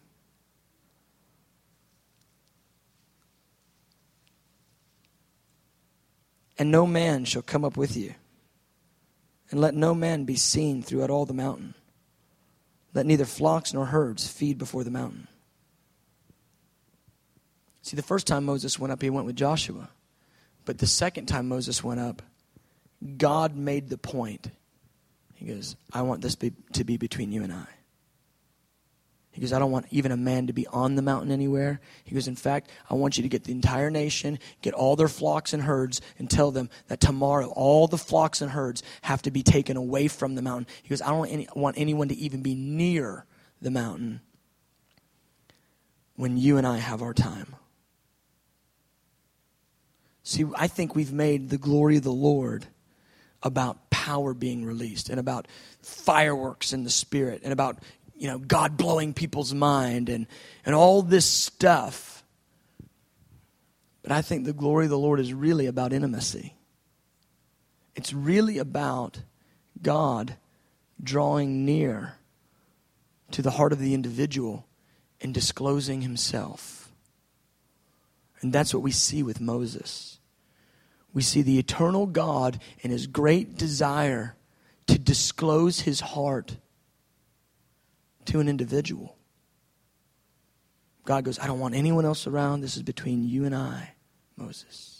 And no man shall come up with you, and let no man be seen throughout all the mountain. Let neither flocks nor herds feed before the mountain. See, the first time Moses went up, he went with Joshua. But the second time Moses went up, God made the point. He goes, I want this be, to be between you and I. He goes, I don't want even a man to be on the mountain anywhere. He goes, In fact, I want you to get the entire nation, get all their flocks and herds, and tell them that tomorrow all the flocks and herds have to be taken away from the mountain. He goes, I don't want, any, want anyone to even be near the mountain when you and I have our time. See, I think we've made the glory of the Lord about power being released and about fireworks in the spirit and about you know, God blowing people's mind and, and all this stuff. But I think the glory of the Lord is really about intimacy. It's really about God drawing near to the heart of the individual and disclosing himself. And that's what we see with Moses. We see the eternal God and his great desire to disclose his heart to an individual. God goes, I don't want anyone else around. This is between you and I, Moses.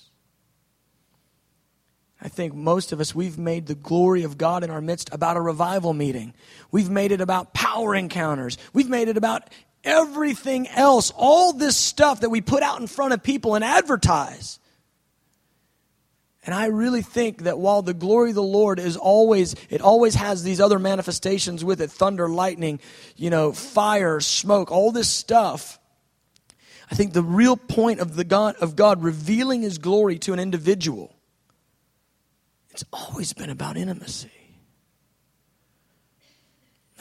I think most of us, we've made the glory of God in our midst about a revival meeting. We've made it about power encounters. We've made it about everything else, all this stuff that we put out in front of people and advertise. And I really think that while the glory of the Lord is always, it always has these other manifestations with it thunder, lightning, you know, fire, smoke, all this stuff. I think the real point of, the God, of God revealing his glory to an individual, it's always been about intimacy.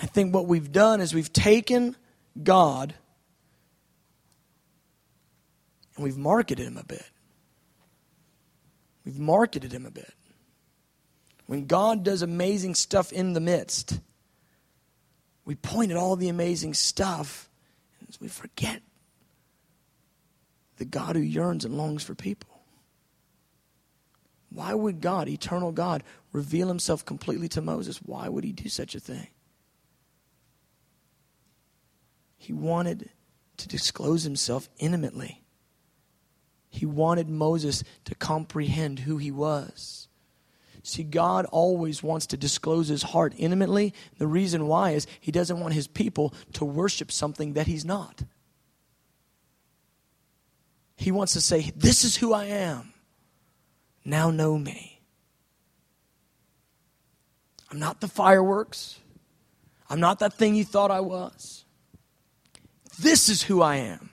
I think what we've done is we've taken God and we've marketed him a bit. We've marketed him a bit. When God does amazing stuff in the midst, we point at all the amazing stuff and we forget the God who yearns and longs for people. Why would God, eternal God, reveal himself completely to Moses? Why would he do such a thing? He wanted to disclose himself intimately. He wanted Moses to comprehend who he was. See, God always wants to disclose his heart intimately. The reason why is he doesn't want his people to worship something that he's not. He wants to say, This is who I am. Now know me. I'm not the fireworks. I'm not that thing you thought I was. This is who I am.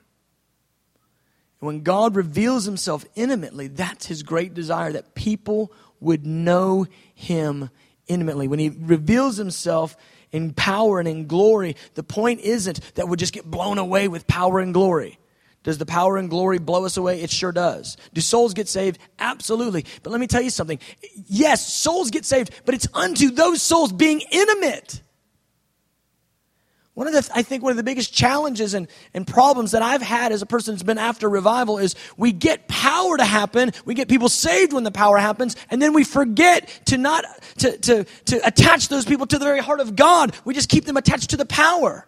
And when God reveals himself intimately, that's his great desire that people would know him intimately. When he reveals himself in power and in glory, the point isn't that we'll just get blown away with power and glory. Does the power and glory blow us away? It sure does. Do souls get saved? Absolutely. But let me tell you something. Yes, souls get saved, but it's unto those souls being intimate. One of the, I think one of the biggest challenges and, and problems that I've had as a person that's been after revival is we get power to happen, we get people saved when the power happens, and then we forget to not, to, to, to attach those people to the very heart of God. We just keep them attached to the power.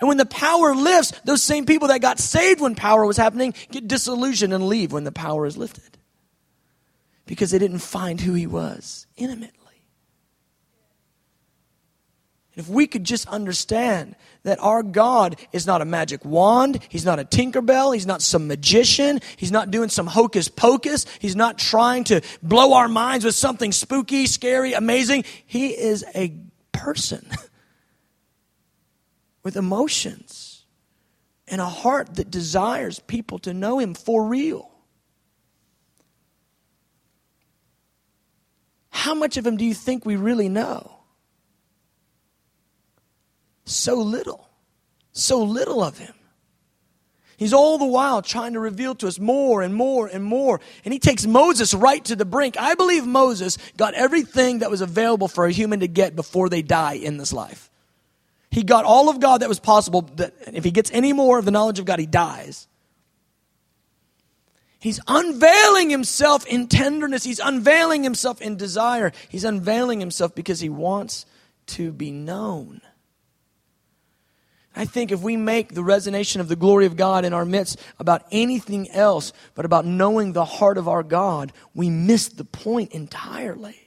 And when the power lifts, those same people that got saved when power was happening get disillusioned and leave when the power is lifted. Because they didn't find who he was intimately. If we could just understand that our God is not a magic wand, He's not a Tinkerbell, He's not some magician, He's not doing some hocus pocus, He's not trying to blow our minds with something spooky, scary, amazing. He is a person with emotions and a heart that desires people to know Him for real. How much of Him do you think we really know? So little. So little of him. He's all the while trying to reveal to us more and more and more. And he takes Moses right to the brink. I believe Moses got everything that was available for a human to get before they die in this life. He got all of God that was possible. That if he gets any more of the knowledge of God, he dies. He's unveiling himself in tenderness. He's unveiling himself in desire. He's unveiling himself because he wants to be known. I think if we make the resonation of the glory of God in our midst about anything else but about knowing the heart of our God, we miss the point entirely.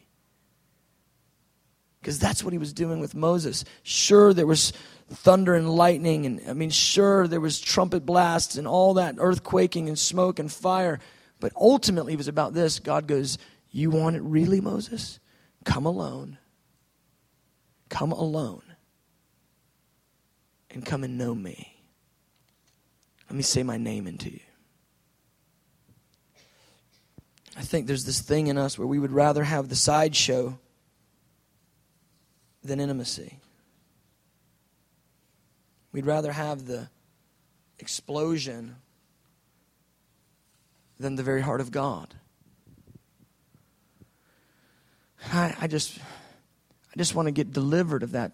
Because that's what he was doing with Moses. Sure, there was thunder and lightning, and I mean, sure, there was trumpet blasts and all that earthquaking and smoke and fire. But ultimately, it was about this God goes, You want it really, Moses? Come alone. Come alone and come and know me. Let me say my name into you. I think there's this thing in us where we would rather have the sideshow than intimacy. We'd rather have the explosion than the very heart of God. I, I just I just want to get delivered of that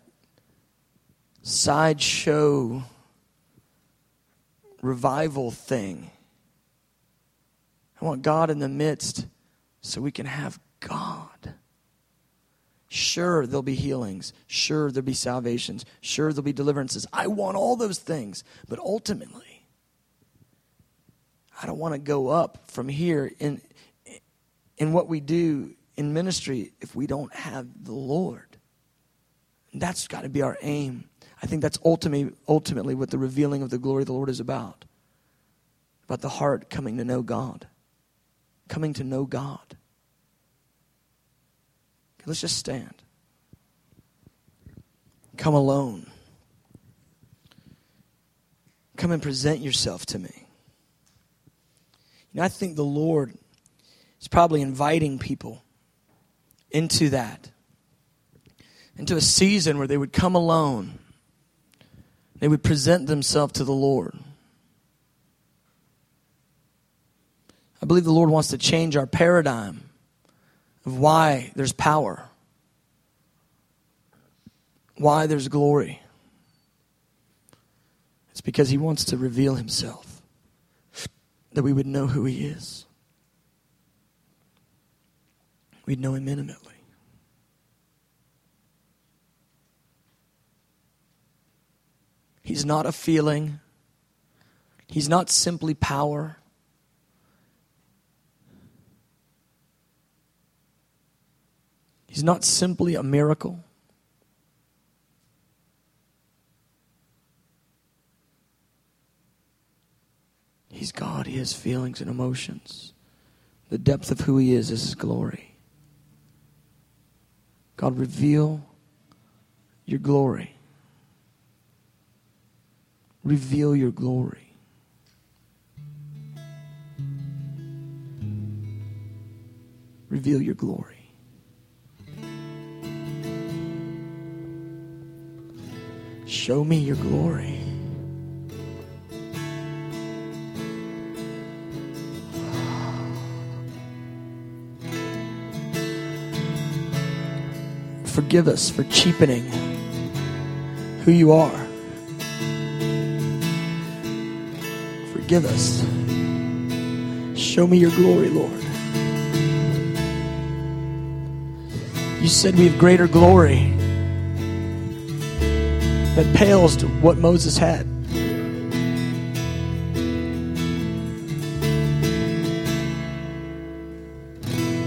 sideshow revival thing. I want God in the midst so we can have God. Sure, there'll be healings. Sure, there'll be salvations. Sure, there'll be deliverances. I want all those things. But ultimately, I don't want to go up from here in, in what we do in ministry if we don't have the Lord. that's got to be our aim. I think that's ultimately, ultimately what the revealing of the glory of the Lord is about. About the heart coming to know God. Coming to know God. Okay, let's just stand. Come alone. Come and present yourself to me. You know, I think the Lord is probably inviting people into that, into a season where they would come alone they would present themselves to the Lord. I believe the Lord wants to change our paradigm of why there's power, why there's glory. It's because He wants to reveal Himself, that we would know who He is. We'd know Him intimately. He's not a feeling. He's not simply power. He's not simply a miracle. He's God. He has feelings and emotions. The depth of who He is is His glory. God, reveal your glory. Reveal your glory. Reveal your glory. Show me your glory. Forgive us for cheapening who you are. Forgive us. Show me your glory, Lord. You said we have greater glory that pales to what Moses had.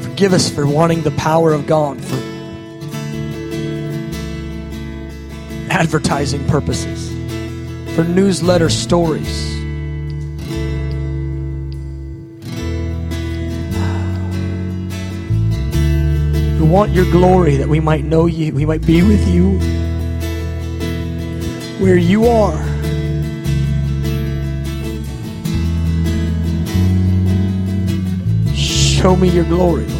Forgive us for wanting the power of God for advertising purposes, for newsletter stories. Want your glory that we might know you, we might be with you where you are. Show me your glory.